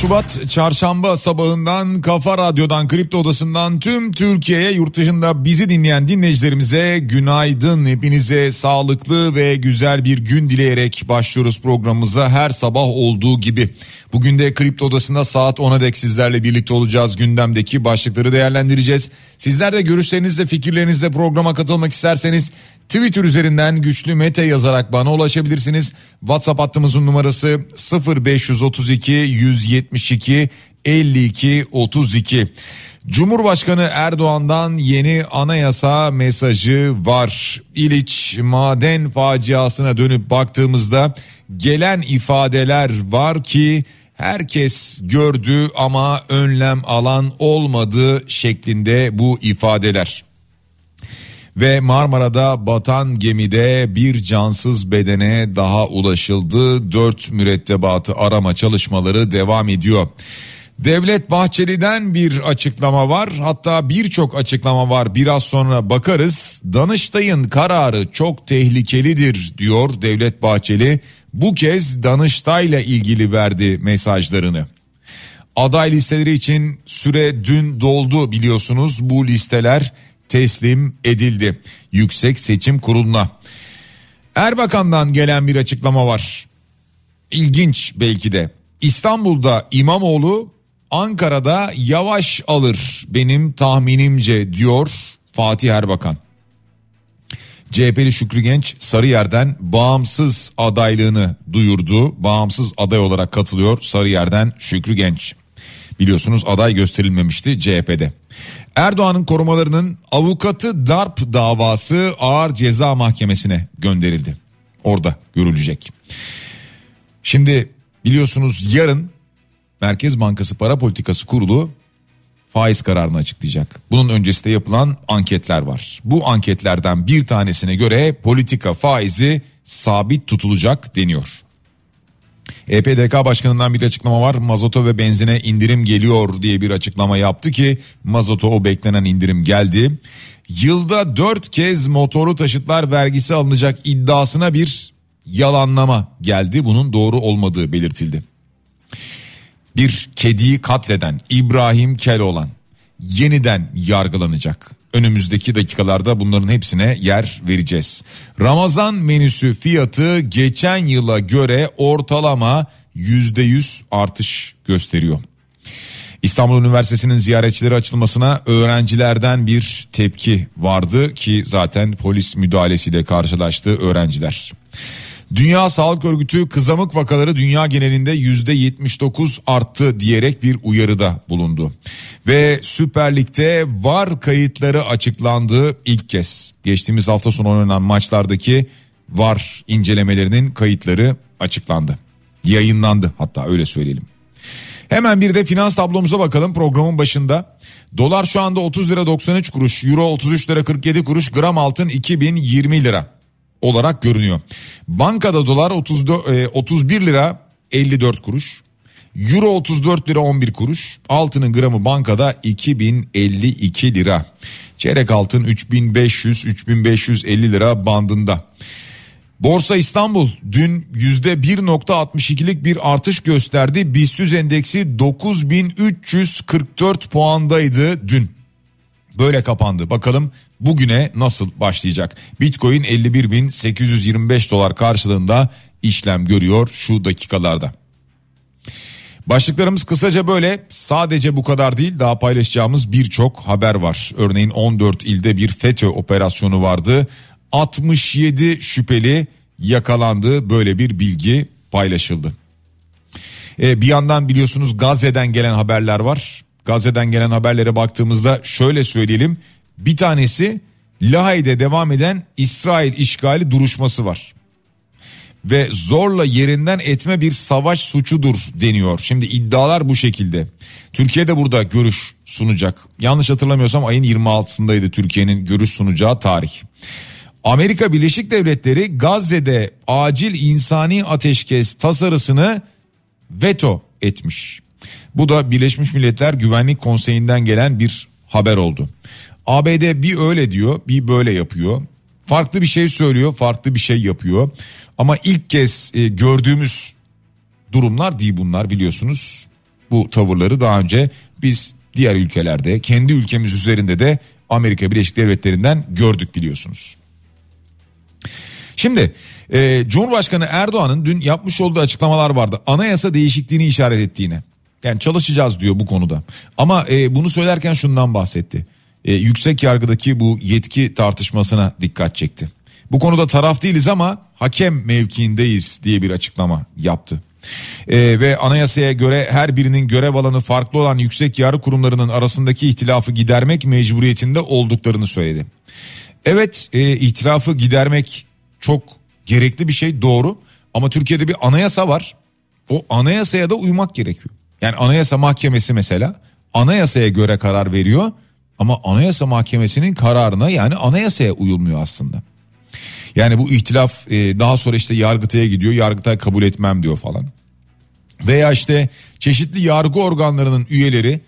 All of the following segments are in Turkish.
Şubat çarşamba sabahından Kafa Radyo'dan Kripto Odası'ndan tüm Türkiye'ye yurt dışında bizi dinleyen dinleyicilerimize günaydın. Hepinize sağlıklı ve güzel bir gün dileyerek başlıyoruz programımıza her sabah olduğu gibi. Bugün de Kripto Odası'nda saat 10'a dek sizlerle birlikte olacağız. Gündemdeki başlıkları değerlendireceğiz. Sizler de görüşlerinizle fikirlerinizle programa katılmak isterseniz Twitter üzerinden güçlü mete yazarak bana ulaşabilirsiniz. WhatsApp hattımızın numarası 0532 172 52 32. Cumhurbaşkanı Erdoğan'dan yeni anayasa mesajı var. İliç maden faciasına dönüp baktığımızda gelen ifadeler var ki herkes gördü ama önlem alan olmadı şeklinde bu ifadeler. Ve Marmara'da batan gemide bir cansız bedene daha ulaşıldı. Dört mürettebatı arama çalışmaları devam ediyor. Devlet Bahçeli'den bir açıklama var hatta birçok açıklama var biraz sonra bakarız. Danıştay'ın kararı çok tehlikelidir diyor Devlet Bahçeli. Bu kez Danıştay'la ilgili verdi mesajlarını. Aday listeleri için süre dün doldu biliyorsunuz bu listeler teslim edildi Yüksek Seçim Kurulu'na. Erbakan'dan gelen bir açıklama var. İlginç belki de. İstanbul'da İmamoğlu Ankara'da yavaş alır benim tahminimce diyor Fatih Erbakan. CHP'li Şükrü Genç Sarıyer'den bağımsız adaylığını duyurdu. Bağımsız aday olarak katılıyor Sarıyer'den Şükrü Genç. Biliyorsunuz aday gösterilmemişti CHP'de. Erdoğan'ın korumalarının avukatı darp davası ağır ceza mahkemesine gönderildi. Orada görülecek. Şimdi biliyorsunuz yarın Merkez Bankası Para Politikası Kurulu faiz kararını açıklayacak. Bunun öncesinde yapılan anketler var. Bu anketlerden bir tanesine göre politika faizi sabit tutulacak deniyor. EPDK Başkanı'ndan bir açıklama var. Mazoto ve benzine indirim geliyor diye bir açıklama yaptı ki mazoto o beklenen indirim geldi. Yılda dört kez motoru taşıtlar vergisi alınacak iddiasına bir yalanlama geldi. Bunun doğru olmadığı belirtildi. Bir kediyi katleden İbrahim Keloğlan yeniden yargılanacak. Önümüzdeki dakikalarda bunların hepsine yer vereceğiz. Ramazan menüsü fiyatı geçen yıla göre ortalama %100 artış gösteriyor. İstanbul Üniversitesi'nin ziyaretçileri açılmasına öğrencilerden bir tepki vardı ki zaten polis müdahalesiyle karşılaştı öğrenciler. Dünya Sağlık Örgütü kızamık vakaları dünya genelinde %79 arttı diyerek bir uyarıda bulundu. Ve Süper Lig'de VAR kayıtları açıklandı ilk kez. Geçtiğimiz hafta sonu oynanan maçlardaki VAR incelemelerinin kayıtları açıklandı. Yayınlandı hatta öyle söyleyelim. Hemen bir de finans tablomuza bakalım programın başında. Dolar şu anda 30 lira 93 kuruş, euro 33 lira 47 kuruş, gram altın 2020 lira olarak görünüyor. Bankada dolar 34, 31 e, lira 54 kuruş. Euro 34 lira 11 kuruş. Altının gramı bankada 2052 lira. Çeyrek altın 3500 3550 lira bandında. Borsa İstanbul dün %1.62'lik bir artış gösterdi. BIST endeksi 9344 puandaydı dün. Böyle kapandı. Bakalım bugüne nasıl başlayacak? Bitcoin 51.825 dolar karşılığında işlem görüyor şu dakikalarda. Başlıklarımız kısaca böyle sadece bu kadar değil daha paylaşacağımız birçok haber var. Örneğin 14 ilde bir FETÖ operasyonu vardı. 67 şüpheli yakalandı böyle bir bilgi paylaşıldı. E, bir yandan biliyorsunuz Gazze'den gelen haberler var. Gazze'den gelen haberlere baktığımızda şöyle söyleyelim. Bir tanesi Lahey'de devam eden İsrail işgali duruşması var. Ve zorla yerinden etme bir savaş suçudur deniyor. Şimdi iddialar bu şekilde. Türkiye de burada görüş sunacak. Yanlış hatırlamıyorsam ayın 26'sındaydı Türkiye'nin görüş sunacağı tarih. Amerika Birleşik Devletleri Gazze'de acil insani ateşkes tasarısını veto etmiş. Bu da Birleşmiş Milletler Güvenlik Konseyi'nden gelen bir haber oldu. ABD bir öyle diyor bir böyle yapıyor. Farklı bir şey söylüyor farklı bir şey yapıyor. Ama ilk kez e, gördüğümüz durumlar değil bunlar biliyorsunuz. Bu tavırları daha önce biz diğer ülkelerde kendi ülkemiz üzerinde de Amerika Birleşik Devletleri'nden gördük biliyorsunuz. Şimdi e, Cumhurbaşkanı Erdoğan'ın dün yapmış olduğu açıklamalar vardı. Anayasa değişikliğini işaret ettiğine. Yani çalışacağız diyor bu konuda. Ama e, bunu söylerken şundan bahsetti. E, yüksek yargıdaki bu yetki tartışmasına dikkat çekti. Bu konuda taraf değiliz ama hakem mevkiindeyiz diye bir açıklama yaptı. Ee, ve anayasaya göre her birinin görev alanı farklı olan yüksek yargı kurumlarının arasındaki ihtilafı gidermek mecburiyetinde olduklarını söyledi. Evet e, ihtilafı gidermek çok gerekli bir şey doğru ama Türkiye'de bir anayasa var. O anayasaya da uymak gerekiyor. Yani anayasa mahkemesi mesela anayasaya göre karar veriyor ama anayasa mahkemesinin kararına yani anayasaya uyulmuyor aslında. Yani bu ihtilaf e, daha sonra işte Yargıtay'a gidiyor. Yargıtay kabul etmem diyor falan. Veya işte çeşitli yargı organlarının üyeleri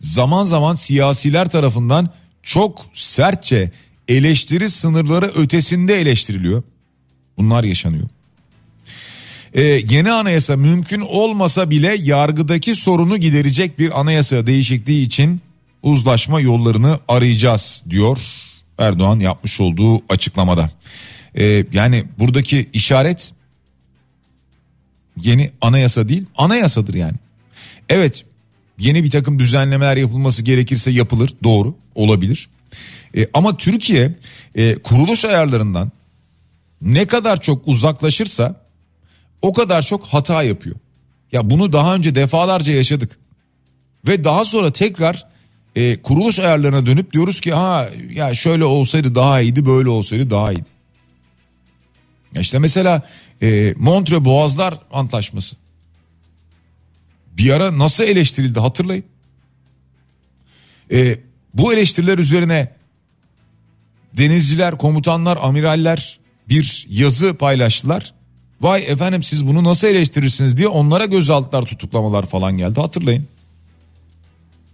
zaman zaman siyasiler tarafından çok sertçe eleştiri sınırları ötesinde eleştiriliyor. Bunlar yaşanıyor. Ee, yeni anayasa mümkün olmasa bile yargıdaki sorunu giderecek bir anayasa değişikliği için uzlaşma yollarını arayacağız diyor Erdoğan yapmış olduğu açıklamada. Ee, yani buradaki işaret yeni anayasa değil anayasadır yani. Evet yeni bir takım düzenlemeler yapılması gerekirse yapılır doğru olabilir. E, ama Türkiye e, kuruluş ayarlarından ne kadar çok uzaklaşırsa o kadar çok hata yapıyor. Ya bunu daha önce defalarca yaşadık. Ve daha sonra tekrar e, kuruluş ayarlarına dönüp diyoruz ki ha ya şöyle olsaydı daha iyiydi böyle olsaydı daha iyiydi. Ya işte mesela e, Montre Boğazlar Antlaşması. Bir ara nasıl eleştirildi hatırlayın. E, bu eleştiriler üzerine denizciler, komutanlar, amiraller bir yazı paylaştılar. Vay efendim siz bunu nasıl eleştirirsiniz diye onlara gözaltılar tutuklamalar falan geldi hatırlayın.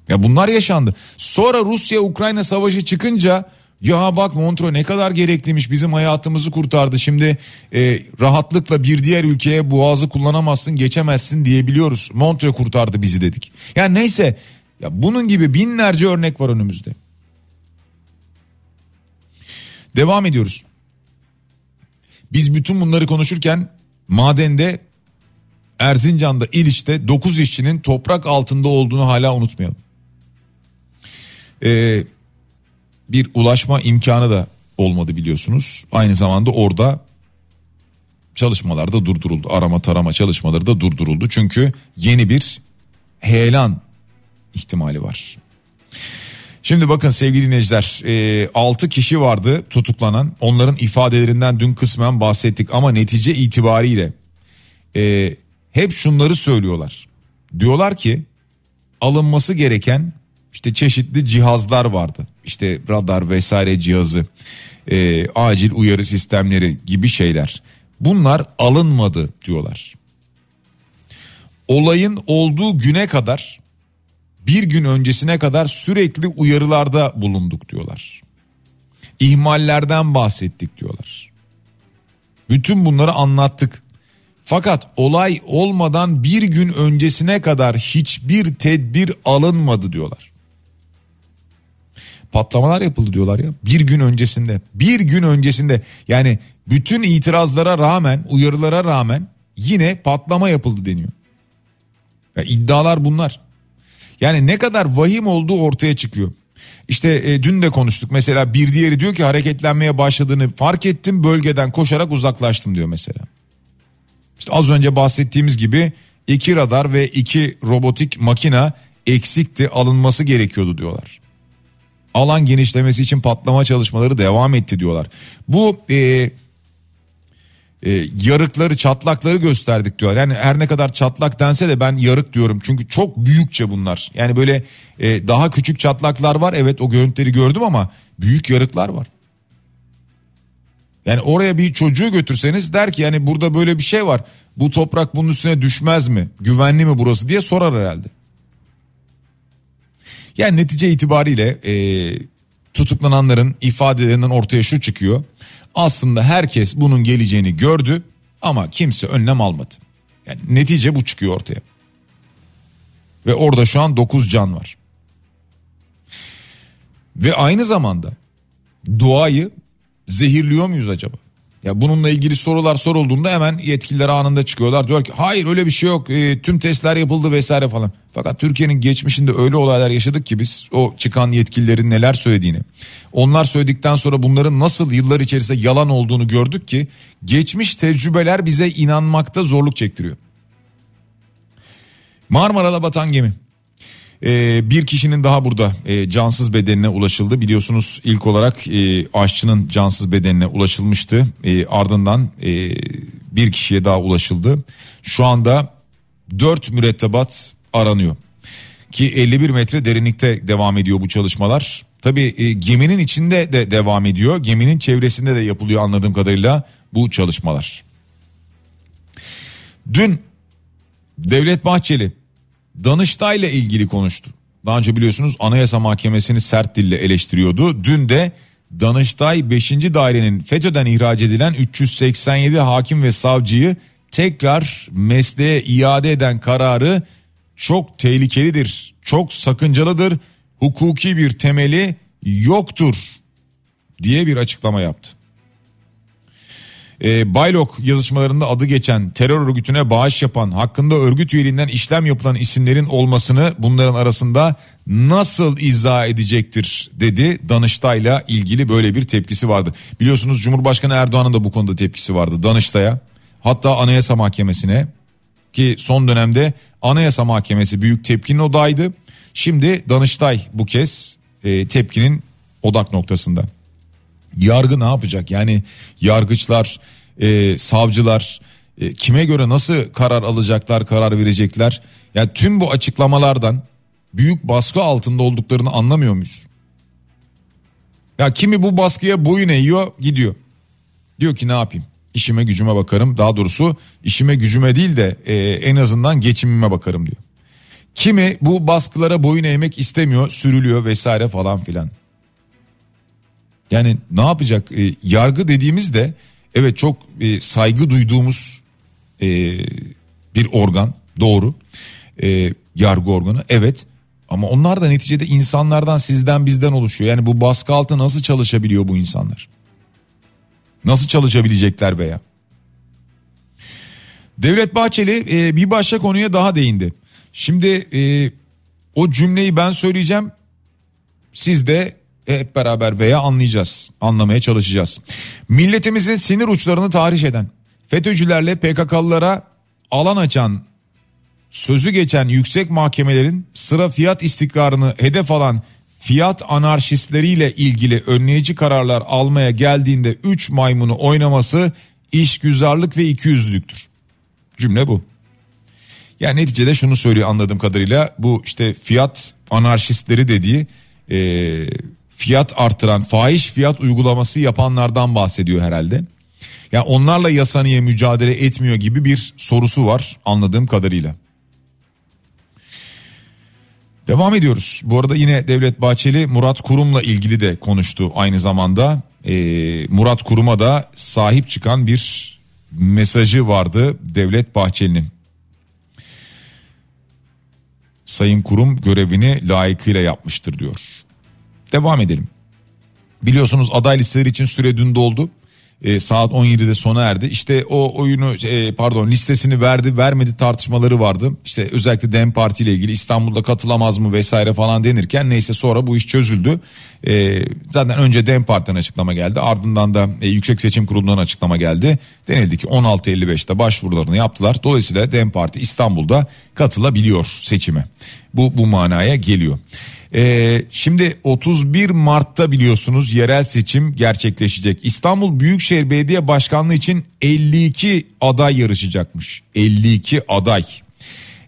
Ya bunlar yaşandı. Sonra Rusya-Ukrayna savaşı çıkınca ya bak Montreux ne kadar gerekliymiş bizim hayatımızı kurtardı. Şimdi e, rahatlıkla bir diğer ülkeye boğazı kullanamazsın geçemezsin diyebiliyoruz. Montreux kurtardı bizi dedik. Yani neyse ya bunun gibi binlerce örnek var önümüzde. Devam ediyoruz. Biz bütün bunları konuşurken madende Erzincan'da İliç'te 9 işçinin toprak altında olduğunu hala unutmayalım. Ee, bir ulaşma imkanı da olmadı biliyorsunuz. Aynı zamanda orada çalışmalar da durduruldu. Arama tarama çalışmaları da durduruldu. Çünkü yeni bir heyelan ihtimali var. Şimdi bakın sevgili dinleyiciler e, 6 kişi vardı tutuklanan onların ifadelerinden dün kısmen bahsettik ama netice itibariyle e, hep şunları söylüyorlar. Diyorlar ki alınması gereken işte çeşitli cihazlar vardı. İşte radar vesaire cihazı, e, acil uyarı sistemleri gibi şeyler. Bunlar alınmadı diyorlar. Olayın olduğu güne kadar bir gün öncesine kadar sürekli uyarılarda bulunduk diyorlar. İhmallerden bahsettik diyorlar. Bütün bunları anlattık. Fakat olay olmadan bir gün öncesine kadar hiçbir tedbir alınmadı diyorlar patlamalar yapıldı diyorlar ya. Bir gün öncesinde. Bir gün öncesinde. Yani bütün itirazlara rağmen, uyarılara rağmen yine patlama yapıldı deniyor. Ya iddialar bunlar. Yani ne kadar vahim olduğu ortaya çıkıyor. İşte e, dün de konuştuk mesela bir diğeri diyor ki hareketlenmeye başladığını fark ettim bölgeden koşarak uzaklaştım diyor mesela. İşte az önce bahsettiğimiz gibi iki radar ve iki robotik makina eksikti alınması gerekiyordu diyorlar. Alan genişlemesi için patlama çalışmaları devam etti diyorlar. Bu e, e, yarıkları çatlakları gösterdik diyor. Yani her ne kadar çatlak dense de ben yarık diyorum. Çünkü çok büyükçe bunlar. Yani böyle e, daha küçük çatlaklar var. Evet o görüntüleri gördüm ama büyük yarıklar var. Yani oraya bir çocuğu götürseniz der ki yani burada böyle bir şey var. Bu toprak bunun üstüne düşmez mi? Güvenli mi burası diye sorar herhalde. Yani netice itibariyle e, tutuklananların ifadelerinden ortaya şu çıkıyor. Aslında herkes bunun geleceğini gördü ama kimse önlem almadı. Yani netice bu çıkıyor ortaya. Ve orada şu an 9 can var. Ve aynı zamanda doğayı zehirliyor muyuz acaba? Ya bununla ilgili sorular sorulduğunda hemen yetkililer anında çıkıyorlar. Diyor ki hayır öyle bir şey yok. E, tüm testler yapıldı vesaire falan. Fakat Türkiye'nin geçmişinde öyle olaylar yaşadık ki biz o çıkan yetkililerin neler söylediğini. Onlar söyledikten sonra bunların nasıl yıllar içerisinde yalan olduğunu gördük ki geçmiş tecrübeler bize inanmakta zorluk çektiriyor. Marmara'da batan gemi. Ee, bir kişinin daha burada e, cansız bedenine ulaşıldı. Biliyorsunuz ilk olarak e, aşçının cansız bedenine ulaşılmıştı. E, ardından e, bir kişiye daha ulaşıldı. Şu anda dört mürettebat aranıyor. Ki 51 metre derinlikte devam ediyor bu çalışmalar. Tabii e, geminin içinde de devam ediyor. Geminin çevresinde de yapılıyor anladığım kadarıyla bu çalışmalar. Dün Devlet Bahçeli Danıştay ile ilgili konuştu. Daha önce biliyorsunuz Anayasa Mahkemesi'ni sert dille eleştiriyordu. Dün de Danıştay 5. dairenin FETÖ'den ihraç edilen 387 hakim ve savcıyı tekrar mesleğe iade eden kararı çok tehlikelidir, çok sakıncalıdır, hukuki bir temeli yoktur diye bir açıklama yaptı e, Baylok yazışmalarında adı geçen terör örgütüne bağış yapan hakkında örgüt üyeliğinden işlem yapılan isimlerin olmasını bunların arasında nasıl izah edecektir dedi Danıştay'la ilgili böyle bir tepkisi vardı. Biliyorsunuz Cumhurbaşkanı Erdoğan'ın da bu konuda tepkisi vardı Danıştay'a hatta Anayasa Mahkemesi'ne ki son dönemde Anayasa Mahkemesi büyük tepkinin odağıydı. Şimdi Danıştay bu kez e, tepkinin odak noktasında yargı ne yapacak? Yani yargıçlar, e, savcılar e, kime göre nasıl karar alacaklar, karar verecekler? Yani tüm bu açıklamalardan büyük baskı altında olduklarını anlamıyor muyuz? Ya kimi bu baskıya boyun eğiyor gidiyor. Diyor ki ne yapayım? İşime gücüme bakarım. Daha doğrusu işime gücüme değil de e, en azından geçimime bakarım diyor. Kimi bu baskılara boyun eğmek istemiyor, sürülüyor vesaire falan filan. Yani ne yapacak? E, yargı dediğimizde evet çok e, saygı duyduğumuz e, bir organ doğru. E, yargı organı evet. Ama onlar da neticede insanlardan sizden bizden oluşuyor. Yani bu baskı altında nasıl çalışabiliyor bu insanlar? Nasıl çalışabilecekler veya? Devlet Bahçeli e, bir başka konuya daha değindi. Şimdi e, o cümleyi ben söyleyeceğim. Siz de hep beraber veya anlayacağız, anlamaya çalışacağız. Milletimizin sinir uçlarını tahriş eden, FETÖ'cülerle PKK'lılara alan açan, sözü geçen yüksek mahkemelerin sıra fiyat istikrarını hedef alan fiyat anarşistleriyle ilgili önleyici kararlar almaya geldiğinde 3 maymunu oynaması işgüzarlık ve ikiyüzlülüktür. Cümle bu. Yani neticede şunu söylüyor anladığım kadarıyla bu işte fiyat anarşistleri dediği e, fiyat artıran fahiş fiyat uygulaması yapanlardan bahsediyor herhalde. Ya yani onlarla yasa niye mücadele etmiyor gibi bir sorusu var anladığım kadarıyla. Devam ediyoruz. Bu arada yine Devlet Bahçeli Murat Kurum'la ilgili de konuştu aynı zamanda. Ee, Murat Kurum'a da sahip çıkan bir mesajı vardı Devlet Bahçeli'nin. Sayın Kurum görevini layıkıyla yapmıştır diyor. Devam edelim. Biliyorsunuz aday listeleri için süre dün doldu. e, saat 17'de sona erdi. İşte o oyunu e, pardon listesini verdi vermedi tartışmaları vardı. İşte özellikle DEM Parti ile ilgili İstanbul'da katılamaz mı vesaire falan denirken neyse sonra bu iş çözüldü. E, zaten önce DEM Parti'den açıklama geldi ardından da e, Yüksek Seçim Kurulu'ndan açıklama geldi. Denildi ki 16.55'te başvurularını yaptılar. Dolayısıyla DEM Parti İstanbul'da katılabiliyor seçime. Bu bu manaya geliyor. Ee, şimdi 31 Mart'ta biliyorsunuz yerel seçim gerçekleşecek. İstanbul Büyükşehir Belediye Başkanlığı için 52 aday yarışacakmış. 52 aday.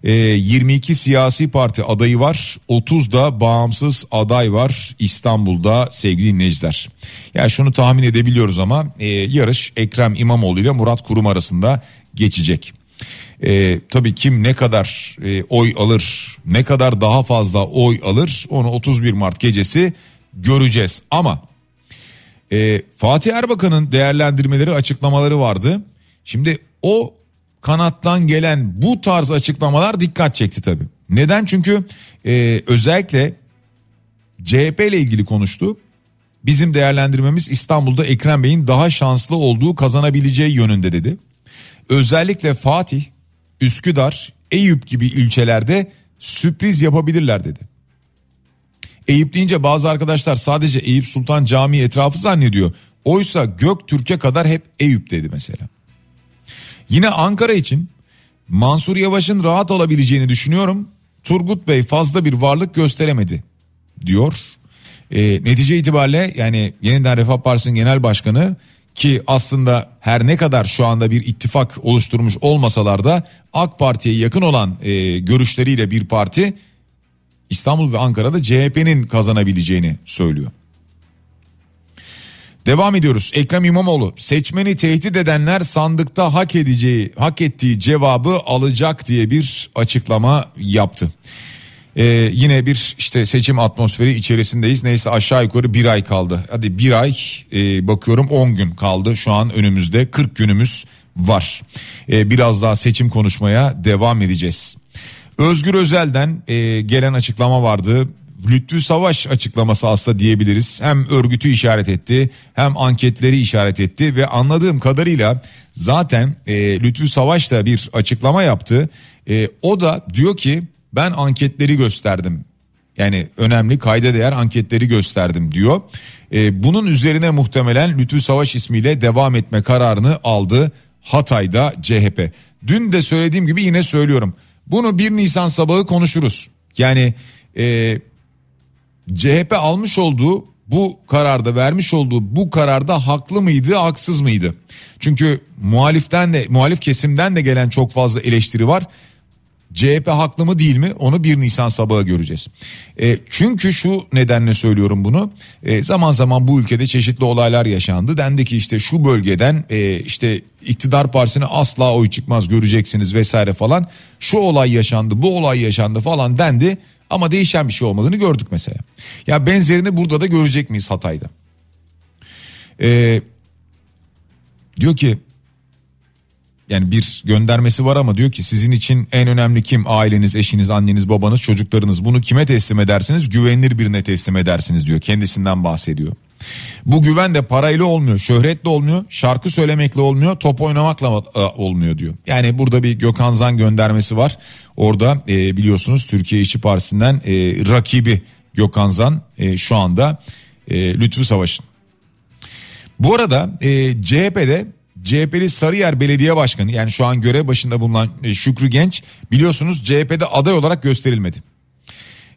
Ee, 22 siyasi parti adayı var. 30 da bağımsız aday var İstanbul'da sevgili dinleyiciler. Ya yani şunu tahmin edebiliyoruz ama e, yarış Ekrem İmamoğlu ile Murat Kurum arasında geçecek. E, tabii kim ne kadar e, oy alır, ne kadar daha fazla oy alır onu 31 Mart gecesi göreceğiz. Ama e, Fatih Erbakan'ın değerlendirmeleri, açıklamaları vardı. Şimdi o kanattan gelen bu tarz açıklamalar dikkat çekti tabii. Neden? Çünkü e, özellikle CHP ile ilgili konuştu. Bizim değerlendirmemiz İstanbul'da Ekrem Bey'in daha şanslı olduğu kazanabileceği yönünde dedi. Özellikle Fatih Üsküdar, Eyüp gibi ilçelerde sürpriz yapabilirler dedi. Eyüp deyince bazı arkadaşlar sadece Eyüp Sultan Camii etrafı zannediyor. Oysa Göktürk'e kadar hep Eyüp dedi mesela. Yine Ankara için Mansur Yavaş'ın rahat alabileceğini düşünüyorum. Turgut Bey fazla bir varlık gösteremedi diyor. E, netice itibariyle yani yeniden Refah Partisi'nin genel başkanı ki aslında her ne kadar şu anda bir ittifak oluşturmuş olmasalar da AK Parti'ye yakın olan e, görüşleriyle bir parti İstanbul ve Ankara'da CHP'nin kazanabileceğini söylüyor. Devam ediyoruz. Ekrem İmamoğlu seçmeni tehdit edenler sandıkta hak edeceği, hak ettiği cevabı alacak diye bir açıklama yaptı. Ee, yine bir işte seçim atmosferi içerisindeyiz. Neyse aşağı yukarı bir ay kaldı. Hadi bir ay e, bakıyorum 10 gün kaldı. Şu an önümüzde 40 günümüz var. Ee, biraz daha seçim konuşmaya devam edeceğiz. Özgür Özel'den e, gelen açıklama vardı. Lütfü Savaş açıklaması aslında diyebiliriz. Hem örgütü işaret etti hem anketleri işaret etti ve anladığım kadarıyla zaten e, Lütfü Savaş da bir açıklama yaptı. E, o da diyor ki ben anketleri gösterdim. Yani önemli kayda değer anketleri gösterdim diyor. E, bunun üzerine muhtemelen Lütfü Savaş ismiyle devam etme kararını aldı Hatay'da CHP. Dün de söylediğim gibi yine söylüyorum. Bunu 1 Nisan sabahı konuşuruz. Yani e, CHP almış olduğu bu kararda vermiş olduğu bu kararda haklı mıydı haksız mıydı? Çünkü muhaliften de muhalif kesimden de gelen çok fazla eleştiri var. CHP haklı mı değil mi onu 1 Nisan sabahı göreceğiz. E, çünkü şu nedenle söylüyorum bunu. E, zaman zaman bu ülkede çeşitli olaylar yaşandı. Dendi ki işte şu bölgeden e, işte iktidar partisine asla oy çıkmaz göreceksiniz vesaire falan. Şu olay yaşandı bu olay yaşandı falan dendi. Ama değişen bir şey olmadığını gördük mesela. Ya benzerini burada da görecek miyiz Hatay'da? Ee, diyor ki yani bir göndermesi var ama diyor ki sizin için en önemli kim? Aileniz, eşiniz, anneniz, babanız, çocuklarınız. Bunu kime teslim edersiniz? Güvenilir birine teslim edersiniz diyor. Kendisinden bahsediyor. Bu güven de parayla olmuyor, şöhretle olmuyor, şarkı söylemekle olmuyor, top oynamakla e, olmuyor diyor. Yani burada bir Gökhan Zan göndermesi var. Orada e, biliyorsunuz Türkiye İşçi Partisi'nden e, rakibi Gökhan Zan e, şu anda e, Lütfü Savaş'ın. Bu arada e, CHP'de CHP'li Sarıyer Belediye Başkanı yani şu an görev başında bulunan e, Şükrü Genç biliyorsunuz CHP'de aday olarak gösterilmedi.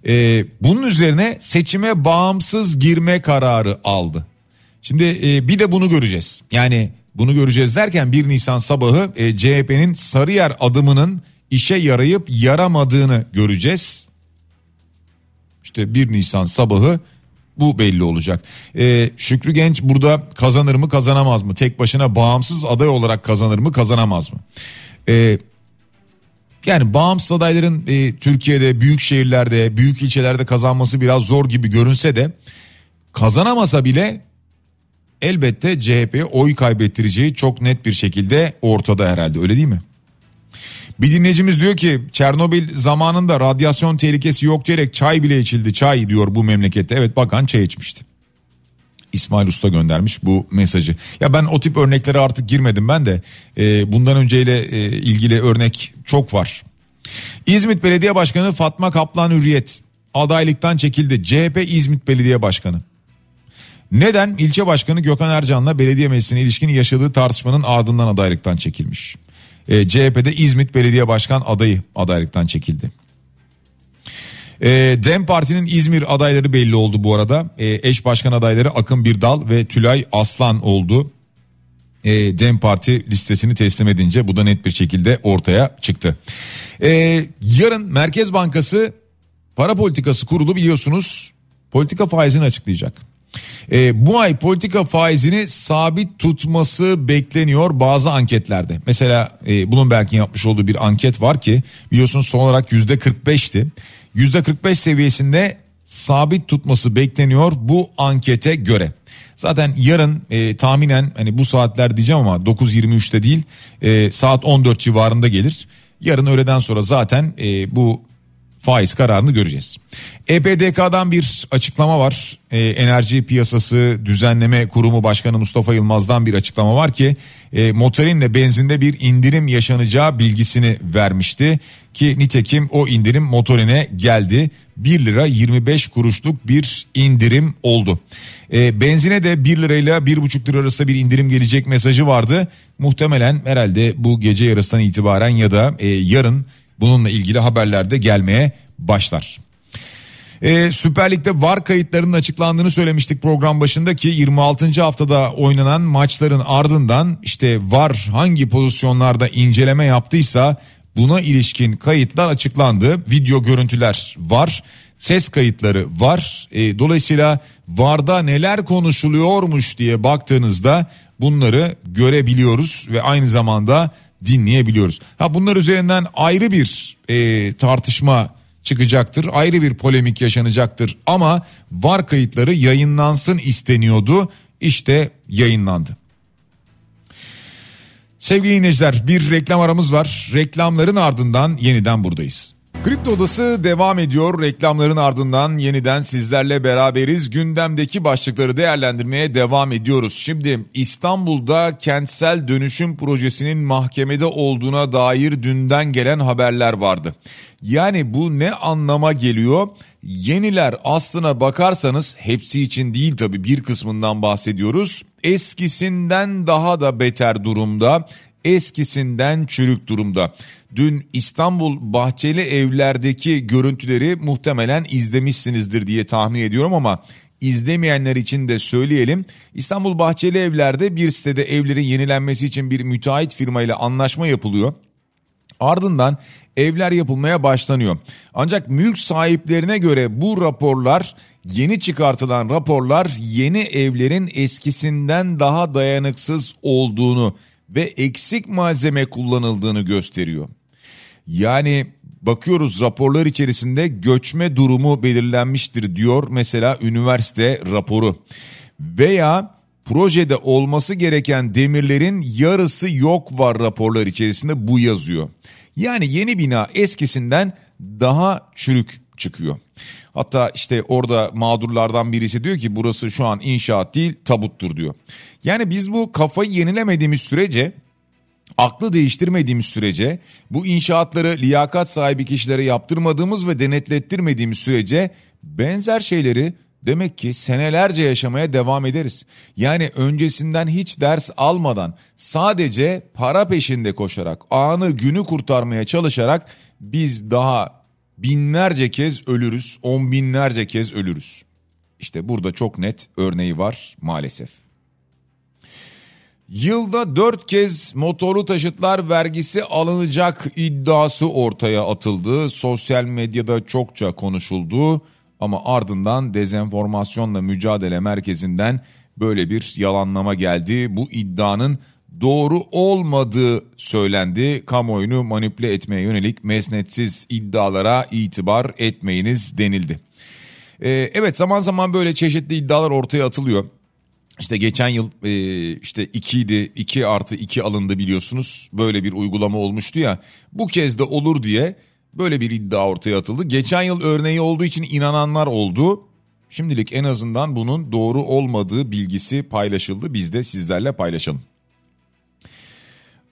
Ee, bunun üzerine seçime bağımsız girme kararı aldı. Şimdi e, bir de bunu göreceğiz. Yani bunu göreceğiz derken 1 Nisan sabahı e, CHP'nin Sarıyer adımının işe yarayıp yaramadığını göreceğiz. İşte 1 Nisan sabahı bu belli olacak. Ee, Şükrü Genç burada kazanır mı kazanamaz mı? Tek başına bağımsız aday olarak kazanır mı kazanamaz mı? Ee, yani bağımsız adayların e, Türkiye'de büyük şehirlerde büyük ilçelerde kazanması biraz zor gibi görünse de kazanamasa bile elbette CHP'ye oy kaybettireceği çok net bir şekilde ortada herhalde öyle değil mi? Bir dinleyicimiz diyor ki Çernobil zamanında radyasyon tehlikesi yok diyerek çay bile içildi çay diyor bu memlekette. Evet bakan çay içmişti. İsmail Usta göndermiş bu mesajı. Ya ben o tip örneklere artık girmedim ben de. E, bundan önceyle e, ilgili örnek çok var. İzmit Belediye Başkanı Fatma Kaplan Hürriyet adaylıktan çekildi. CHP İzmit Belediye Başkanı. Neden? İlçe Başkanı Gökhan Ercan'la belediye meclisine ilişkin yaşadığı tartışmanın ardından adaylıktan çekilmiş. E, CHP'de İzmit Belediye Başkan adayı adaylıktan çekildi. E, Dem Parti'nin İzmir adayları belli oldu bu arada. E, eş başkan adayları Akın Birdal ve Tülay Aslan oldu. E, Dem Parti listesini teslim edince bu da net bir şekilde ortaya çıktı. E, yarın Merkez Bankası para politikası kurulu biliyorsunuz politika faizini açıklayacak. E, bu ay politika faizini sabit tutması bekleniyor bazı anketlerde. Mesela e, Bloomberg'in yapmış olduğu bir anket var ki biliyorsunuz son olarak yüzde 45'ti. %45 seviyesinde sabit tutması bekleniyor bu ankete göre. Zaten yarın e, tahminen hani bu saatler diyeceğim ama 9.23'te değil e, saat 14 civarında gelir. Yarın öğleden sonra zaten e, bu faiz kararını göreceğiz. EPDK'dan bir açıklama var. E, Enerji Piyasası Düzenleme Kurumu Başkanı Mustafa Yılmaz'dan bir açıklama var ki e, motorinle benzinde bir indirim yaşanacağı bilgisini vermişti. Ki nitekim o indirim motorine geldi. 1 lira 25 kuruşluk bir indirim oldu. E, benzine de 1 lirayla 1,5 lira arasında bir indirim gelecek mesajı vardı. Muhtemelen herhalde bu gece yarısından itibaren ya da e, yarın bununla ilgili haberler de gelmeye başlar. Ee, Süper Lig'de VAR kayıtlarının açıklandığını söylemiştik program başında ki 26. haftada oynanan maçların ardından işte VAR hangi pozisyonlarda inceleme yaptıysa buna ilişkin kayıtlar açıklandı. Video görüntüler var, ses kayıtları var. E, dolayısıyla VAR'da neler konuşuluyormuş diye baktığınızda bunları görebiliyoruz ve aynı zamanda dinleyebiliyoruz. Ha bunlar üzerinden ayrı bir e, tartışma çıkacaktır. Ayrı bir polemik yaşanacaktır ama var kayıtları yayınlansın isteniyordu. İşte yayınlandı. Sevgili dinleyiciler bir reklam aramız var. Reklamların ardından yeniden buradayız. Kripto Odası devam ediyor. Reklamların ardından yeniden sizlerle beraberiz. Gündemdeki başlıkları değerlendirmeye devam ediyoruz. Şimdi İstanbul'da kentsel dönüşüm projesinin mahkemede olduğuna dair dünden gelen haberler vardı. Yani bu ne anlama geliyor? Yeniler aslına bakarsanız hepsi için değil tabii bir kısmından bahsediyoruz. Eskisinden daha da beter durumda eskisinden çürük durumda. Dün İstanbul Bahçeli Evler'deki görüntüleri muhtemelen izlemişsinizdir diye tahmin ediyorum ama izlemeyenler için de söyleyelim. İstanbul Bahçeli Evler'de bir sitede evlerin yenilenmesi için bir müteahhit firmayla anlaşma yapılıyor. Ardından evler yapılmaya başlanıyor. Ancak mülk sahiplerine göre bu raporlar yeni çıkartılan raporlar yeni evlerin eskisinden daha dayanıksız olduğunu ve eksik malzeme kullanıldığını gösteriyor. Yani bakıyoruz raporlar içerisinde göçme durumu belirlenmiştir diyor mesela üniversite raporu. Veya projede olması gereken demirlerin yarısı yok var raporlar içerisinde bu yazıyor. Yani yeni bina eskisinden daha çürük çıkıyor. Hatta işte orada mağdurlardan birisi diyor ki burası şu an inşaat değil tabuttur diyor. Yani biz bu kafayı yenilemediğimiz sürece aklı değiştirmediğimiz sürece bu inşaatları liyakat sahibi kişilere yaptırmadığımız ve denetlettirmediğimiz sürece benzer şeyleri demek ki senelerce yaşamaya devam ederiz. Yani öncesinden hiç ders almadan sadece para peşinde koşarak anı günü kurtarmaya çalışarak biz daha binlerce kez ölürüz, on binlerce kez ölürüz. İşte burada çok net örneği var maalesef. Yılda dört kez motorlu taşıtlar vergisi alınacak iddiası ortaya atıldı. Sosyal medyada çokça konuşuldu ama ardından dezenformasyonla mücadele merkezinden böyle bir yalanlama geldi. Bu iddianın doğru olmadığı söylendi. Kamuoyunu manipüle etmeye yönelik mesnetsiz iddialara itibar etmeyiniz denildi. Ee, evet zaman zaman böyle çeşitli iddialar ortaya atılıyor. İşte geçen yıl e, işte 2 idi 2 artı 2 alındı biliyorsunuz. Böyle bir uygulama olmuştu ya. Bu kez de olur diye böyle bir iddia ortaya atıldı. Geçen yıl örneği olduğu için inananlar oldu. Şimdilik en azından bunun doğru olmadığı bilgisi paylaşıldı. Biz de sizlerle paylaşalım.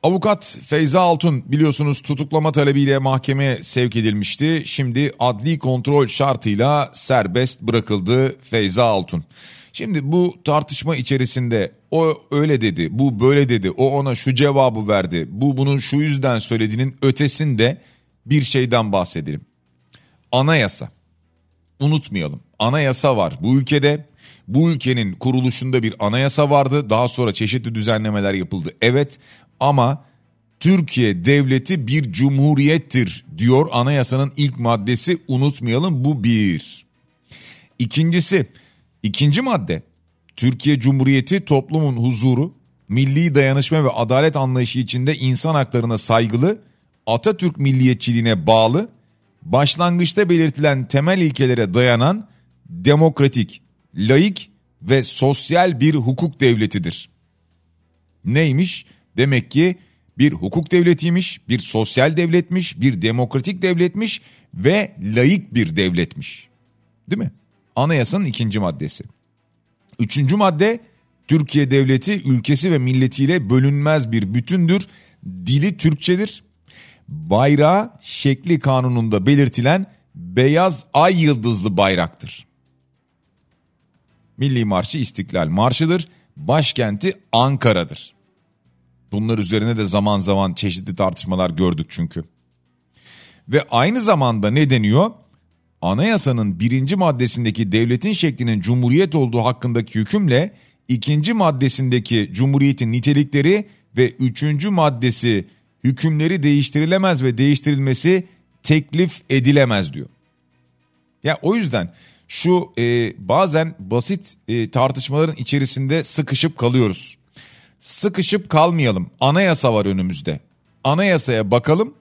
Avukat Feyza Altun biliyorsunuz tutuklama talebiyle mahkemeye sevk edilmişti. Şimdi adli kontrol şartıyla serbest bırakıldı Feyza Altun. Şimdi bu tartışma içerisinde o öyle dedi, bu böyle dedi, o ona şu cevabı verdi, bu bunun şu yüzden söylediğinin ötesinde bir şeyden bahsedelim. Anayasa. Unutmayalım. Anayasa var bu ülkede. Bu ülkenin kuruluşunda bir anayasa vardı. Daha sonra çeşitli düzenlemeler yapıldı. Evet ama Türkiye devleti bir cumhuriyettir diyor anayasanın ilk maddesi. Unutmayalım bu bir. İkincisi ikinci madde Türkiye Cumhuriyeti toplumun huzuru, milli dayanışma ve adalet anlayışı içinde insan haklarına saygılı, Atatürk milliyetçiliğine bağlı, başlangıçta belirtilen temel ilkelere dayanan demokratik, laik ve sosyal bir hukuk devletidir. Neymiş? Demek ki bir hukuk devletiymiş, bir sosyal devletmiş, bir demokratik devletmiş ve laik bir devletmiş. Değil mi? Anayasanın ikinci maddesi. Üçüncü madde Türkiye devleti ülkesi ve milletiyle bölünmez bir bütündür. Dili Türkçedir. Bayrağı şekli kanununda belirtilen beyaz ay yıldızlı bayraktır. Milli Marşı İstiklal Marşı'dır. Başkenti Ankara'dır. Bunlar üzerine de zaman zaman çeşitli tartışmalar gördük çünkü. Ve aynı zamanda ne deniyor? Anayasanın birinci maddesindeki devletin şeklinin cumhuriyet olduğu hakkındaki hükümle ikinci maddesindeki cumhuriyetin nitelikleri ve üçüncü maddesi hükümleri değiştirilemez ve değiştirilmesi teklif edilemez diyor. Ya o yüzden şu e, bazen basit e, tartışmaların içerisinde sıkışıp kalıyoruz. Sıkışıp kalmayalım. Anayasa var önümüzde. Anayasaya bakalım.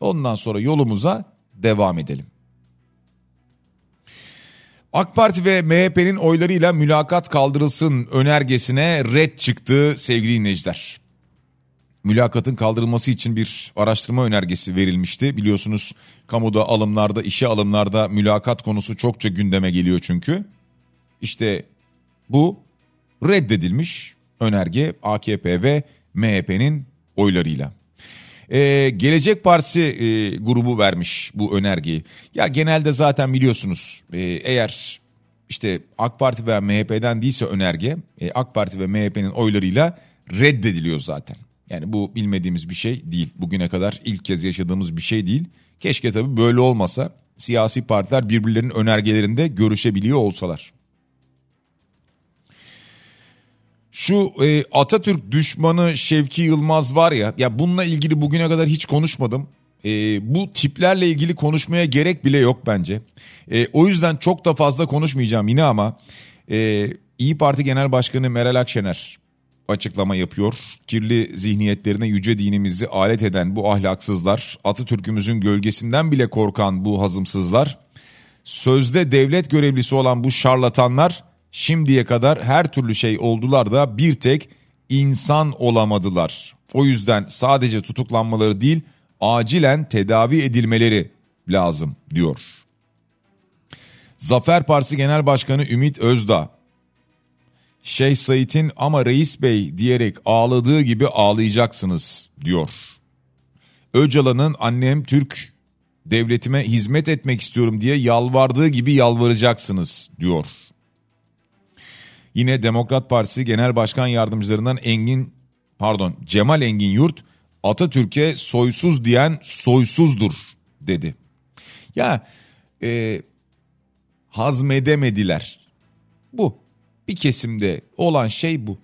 Ondan sonra yolumuza devam edelim. AK Parti ve MHP'nin oylarıyla mülakat kaldırılsın önergesine red çıktı sevgili dinleyiciler. Mülakatın kaldırılması için bir araştırma önergesi verilmişti. Biliyorsunuz kamuda alımlarda, işe alımlarda mülakat konusu çokça gündeme geliyor çünkü. İşte bu reddedilmiş önerge AKP ve MHP'nin oylarıyla. Ee, Gelecek Partisi e, grubu vermiş bu önergeyi. Ya genelde zaten biliyorsunuz e, eğer işte AK Parti veya MHP'den değilse önerge e, AK Parti ve MHP'nin oylarıyla reddediliyor zaten. Yani bu bilmediğimiz bir şey değil. Bugüne kadar ilk kez yaşadığımız bir şey değil. Keşke tabii böyle olmasa siyasi partiler birbirlerinin önergelerinde görüşebiliyor olsalar. Şu e, Atatürk düşmanı Şevki Yılmaz var ya, ya bununla ilgili bugüne kadar hiç konuşmadım. E, bu tiplerle ilgili konuşmaya gerek bile yok bence. E, o yüzden çok da fazla konuşmayacağım yine ama e, İyi Parti Genel Başkanı Meral Akşener açıklama yapıyor. Kirli zihniyetlerine yüce dinimizi alet eden bu ahlaksızlar, Atatürk'ümüzün gölgesinden bile korkan bu hazımsızlar, sözde devlet görevlisi olan bu şarlatanlar şimdiye kadar her türlü şey oldular da bir tek insan olamadılar. O yüzden sadece tutuklanmaları değil, acilen tedavi edilmeleri lazım diyor. Zafer Partisi Genel Başkanı Ümit Özdağ Şeyh Said'in ama reis bey diyerek ağladığı gibi ağlayacaksınız diyor. Öcalan'ın annem Türk devletime hizmet etmek istiyorum diye yalvardığı gibi yalvaracaksınız diyor. Yine Demokrat Partisi Genel Başkan Yardımcılarından Engin pardon Cemal Engin Yurt Atatürk'e soysuz diyen soysuzdur dedi. Ya e, hazmedemediler. Bu bir kesimde olan şey bu.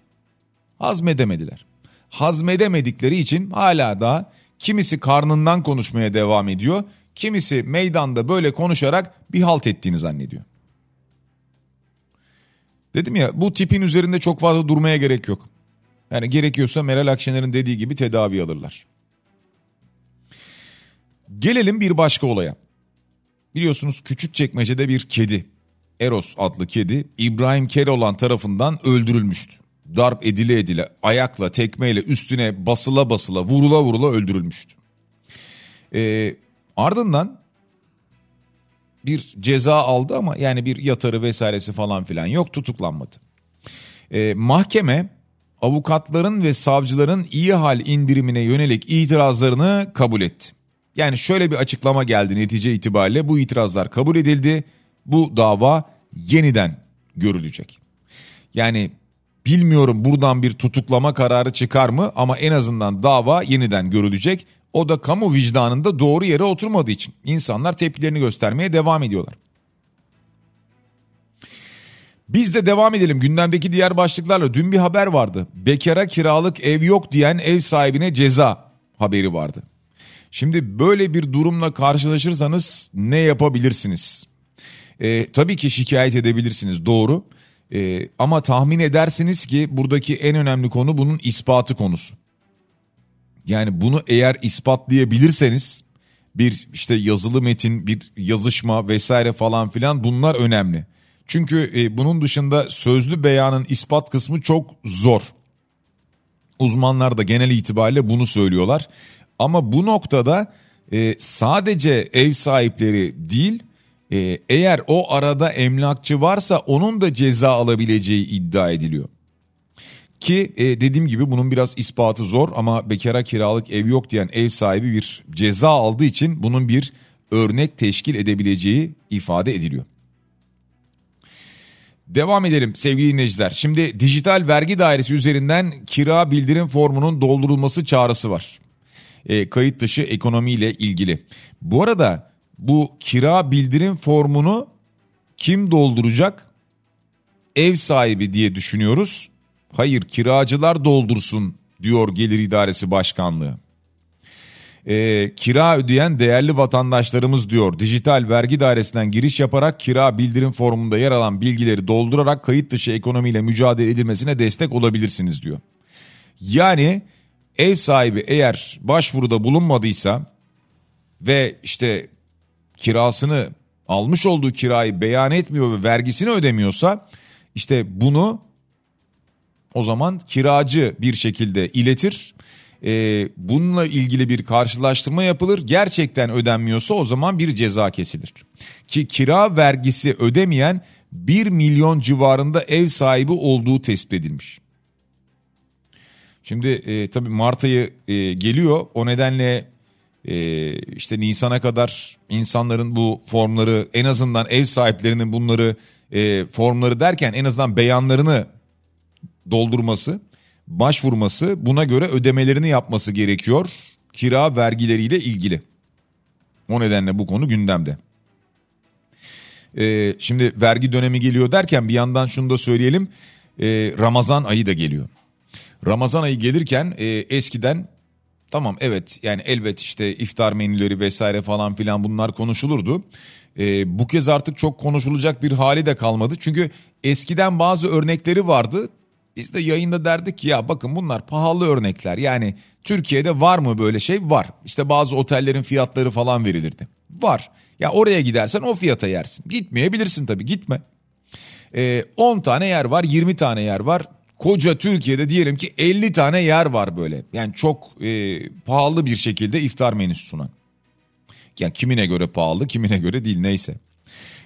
Hazmedemediler. Hazmedemedikleri için hala da kimisi karnından konuşmaya devam ediyor. Kimisi meydanda böyle konuşarak bir halt ettiğini zannediyor. Dedim ya bu tipin üzerinde çok fazla durmaya gerek yok. Yani gerekiyorsa Meral Akşener'in dediği gibi tedavi alırlar. Gelelim bir başka olaya. Biliyorsunuz küçük çekmecede bir kedi Eros adlı kedi İbrahim Keloğlan tarafından öldürülmüştü. Darp edile edile, ayakla, tekmeyle, üstüne basıla basıla, vurula vurula öldürülmüştü. Ee, ardından bir ceza aldı ama yani bir yatarı vesairesi falan filan yok tutuklanmadı. E, mahkeme avukatların ve savcıların iyi hal indirimine yönelik itirazlarını kabul etti. Yani şöyle bir açıklama geldi netice itibariyle bu itirazlar kabul edildi. Bu dava yeniden görülecek. Yani bilmiyorum buradan bir tutuklama kararı çıkar mı ama en azından dava yeniden görülecek. O da kamu vicdanında doğru yere oturmadığı için insanlar tepkilerini göstermeye devam ediyorlar. Biz de devam edelim gündemdeki diğer başlıklarla. Dün bir haber vardı. Bekara kiralık ev yok diyen ev sahibine ceza haberi vardı. Şimdi böyle bir durumla karşılaşırsanız ne yapabilirsiniz? Ee, tabii ki şikayet edebilirsiniz doğru. Ee, ama tahmin edersiniz ki buradaki en önemli konu bunun ispatı konusu. Yani bunu eğer ispatlayabilirseniz bir işte yazılı metin, bir yazışma vesaire falan filan bunlar önemli. Çünkü e, bunun dışında sözlü beyanın ispat kısmı çok zor. Uzmanlar da genel itibariyle bunu söylüyorlar. Ama bu noktada e, sadece ev sahipleri değil e, eğer o arada emlakçı varsa onun da ceza alabileceği iddia ediliyor. Ki e, dediğim gibi bunun biraz ispatı zor ama bekara kiralık ev yok diyen ev sahibi bir ceza aldığı için bunun bir örnek teşkil edebileceği ifade ediliyor. Devam edelim sevgili dinleyiciler. Şimdi dijital vergi dairesi üzerinden kira bildirim formunun doldurulması çağrısı var. E, kayıt dışı ekonomiyle ilgili. Bu arada bu kira bildirim formunu kim dolduracak? Ev sahibi diye düşünüyoruz. Hayır kiracılar doldursun diyor Gelir İdaresi Başkanlığı. E, kira ödeyen değerli vatandaşlarımız diyor dijital vergi dairesinden giriş yaparak kira bildirim formunda yer alan bilgileri doldurarak kayıt dışı ekonomiyle mücadele edilmesine destek olabilirsiniz diyor. Yani ev sahibi eğer başvuruda bulunmadıysa ve işte kirasını almış olduğu kirayı beyan etmiyor ve vergisini ödemiyorsa işte bunu o zaman kiracı bir şekilde iletir. Ee, bununla ilgili bir karşılaştırma yapılır. Gerçekten ödenmiyorsa o zaman bir ceza kesilir. Ki kira vergisi ödemeyen 1 milyon civarında ev sahibi olduğu tespit edilmiş. Şimdi e, tabii Mart ayı e, geliyor. O nedenle e, işte Nisan'a kadar insanların bu formları en azından ev sahiplerinin bunları e, formları derken en azından beyanlarını doldurması, başvurması, buna göre ödemelerini yapması gerekiyor kira vergileriyle ilgili. O nedenle bu konu gündemde. Ee, şimdi vergi dönemi geliyor derken bir yandan şunu da söyleyelim. Ee, Ramazan ayı da geliyor. Ramazan ayı gelirken e, eskiden tamam evet yani elbet işte iftar menüleri vesaire falan filan bunlar konuşulurdu. E, bu kez artık çok konuşulacak bir hali de kalmadı. Çünkü eskiden bazı örnekleri vardı. Biz de yayında derdik ki ya bakın bunlar pahalı örnekler. Yani Türkiye'de var mı böyle şey? Var. İşte bazı otellerin fiyatları falan verilirdi. Var. Ya oraya gidersen o fiyata yersin. Gitmeyebilirsin tabii gitme. Ee, 10 tane yer var 20 tane yer var. Koca Türkiye'de diyelim ki 50 tane yer var böyle. Yani çok e, pahalı bir şekilde iftar menüsü sunan. Yani kimine göre pahalı kimine göre değil neyse.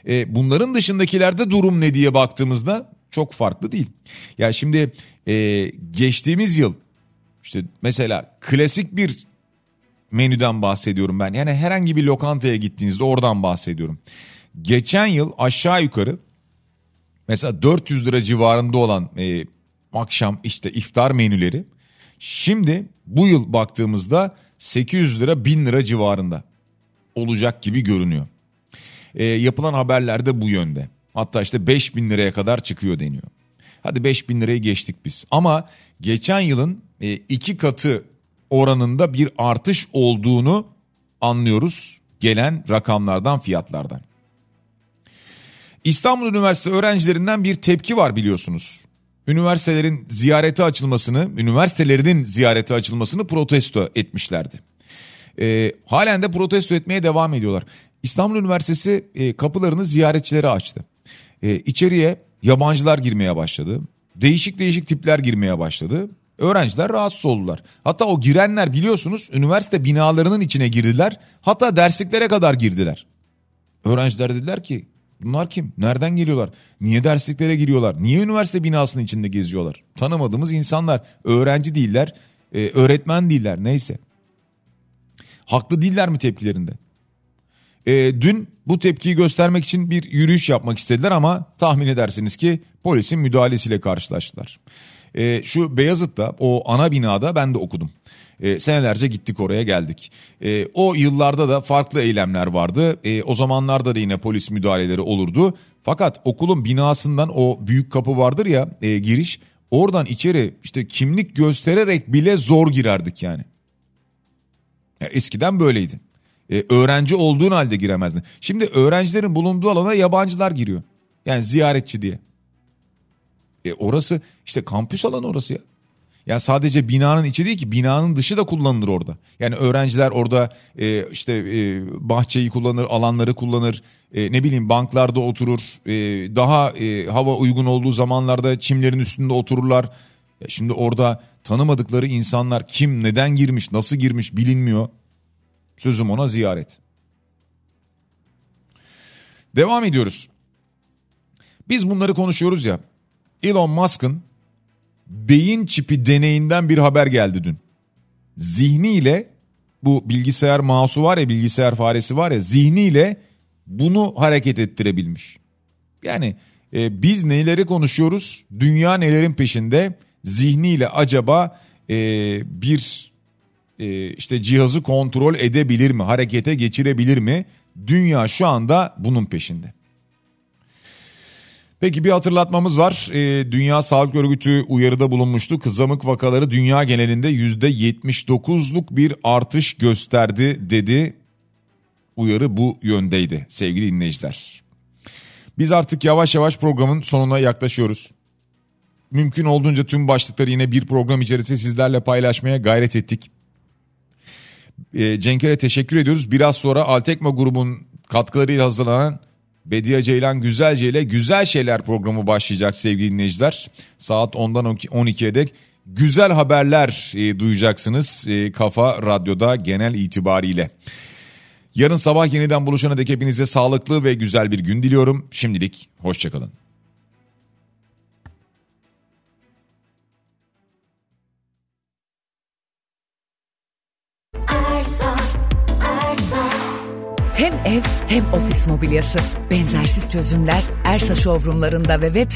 E, bunların dışındakilerde durum ne diye baktığımızda çok farklı değil. Ya şimdi e, geçtiğimiz yıl işte mesela klasik bir menüden bahsediyorum ben. Yani herhangi bir lokantaya gittiğinizde oradan bahsediyorum. Geçen yıl aşağı yukarı mesela 400 lira civarında olan e, akşam işte iftar menüleri şimdi bu yıl baktığımızda 800 lira 1000 lira civarında olacak gibi görünüyor. E, yapılan haberlerde bu yönde. Hatta işte 5 bin liraya kadar çıkıyor deniyor. Hadi 5 bin lirayı geçtik biz. Ama geçen yılın e, iki katı oranında bir artış olduğunu anlıyoruz gelen rakamlardan fiyatlardan. İstanbul Üniversitesi öğrencilerinden bir tepki var biliyorsunuz. Üniversitelerin ziyarete açılmasını, üniversitelerinin ziyarete açılmasını protesto etmişlerdi. E, halen de protesto etmeye devam ediyorlar. İstanbul Üniversitesi e, kapılarını ziyaretçilere açtı. E, içeriye yabancılar girmeye başladı. Değişik değişik tipler girmeye başladı. Öğrenciler rahatsız oldular. Hatta o girenler biliyorsunuz üniversite binalarının içine girdiler. Hatta dersliklere kadar girdiler. Öğrenciler dediler ki bunlar kim? Nereden geliyorlar? Niye dersliklere giriyorlar? Niye üniversite binasının içinde geziyorlar? Tanımadığımız insanlar. Öğrenci değiller, e, öğretmen değiller neyse. Haklı değiller mi tepkilerinde? E, dün bu tepkiyi göstermek için bir yürüyüş yapmak istediler ama tahmin edersiniz ki polisin müdahalesiyle karşılaştılar. E, şu Beyazıt'ta o ana binada ben de okudum. E, senelerce gittik oraya geldik. E, o yıllarda da farklı eylemler vardı. E, o zamanlarda da yine polis müdahaleleri olurdu. Fakat okulun binasından o büyük kapı vardır ya e, giriş. Oradan içeri işte kimlik göstererek bile zor girerdik yani. Ya eskiden böyleydi. E, öğrenci olduğun halde giremezdin. Şimdi öğrencilerin bulunduğu alana yabancılar giriyor. Yani ziyaretçi diye. E, orası işte kampüs alanı orası ya. Yani sadece binanın içi değil ki binanın dışı da kullanılır orada. Yani öğrenciler orada e, işte e, bahçeyi kullanır, alanları kullanır, e, ne bileyim banklarda oturur, e, daha e, hava uygun olduğu zamanlarda çimlerin üstünde otururlar. Ya şimdi orada tanımadıkları insanlar kim, neden girmiş, nasıl girmiş bilinmiyor. Sözüm ona ziyaret. Devam ediyoruz. Biz bunları konuşuyoruz ya. Elon Musk'ın beyin çipi deneyinden bir haber geldi dün. Zihniyle bu bilgisayar mouse'u var ya bilgisayar faresi var ya zihniyle bunu hareket ettirebilmiş. Yani e, biz neleri konuşuyoruz dünya nelerin peşinde zihniyle acaba e, bir e, işte cihazı kontrol edebilir mi harekete geçirebilir mi dünya şu anda bunun peşinde. Peki bir hatırlatmamız var. Ee, dünya Sağlık Örgütü uyarıda bulunmuştu. Kızamık vakaları dünya genelinde %79'luk bir artış gösterdi dedi. Uyarı bu yöndeydi sevgili dinleyiciler. Biz artık yavaş yavaş programın sonuna yaklaşıyoruz. Mümkün olduğunca tüm başlıkları yine bir program içerisinde sizlerle paylaşmaya gayret ettik. Ee, Cenk'e teşekkür ediyoruz. Biraz sonra Altekma grubun katkılarıyla hazırlanan Bediye Ceylan Güzelce ile Güzel Şeyler programı başlayacak sevgili dinleyiciler. Saat 10'dan 12'ye dek güzel haberler e, duyacaksınız e, Kafa Radyo'da genel itibariyle. Yarın sabah yeniden buluşana dek hepinize sağlıklı ve güzel bir gün diliyorum. Şimdilik hoşçakalın. Ev hem ofis mobilyası. Benzersiz çözümler Ersa Showroom'larında ve web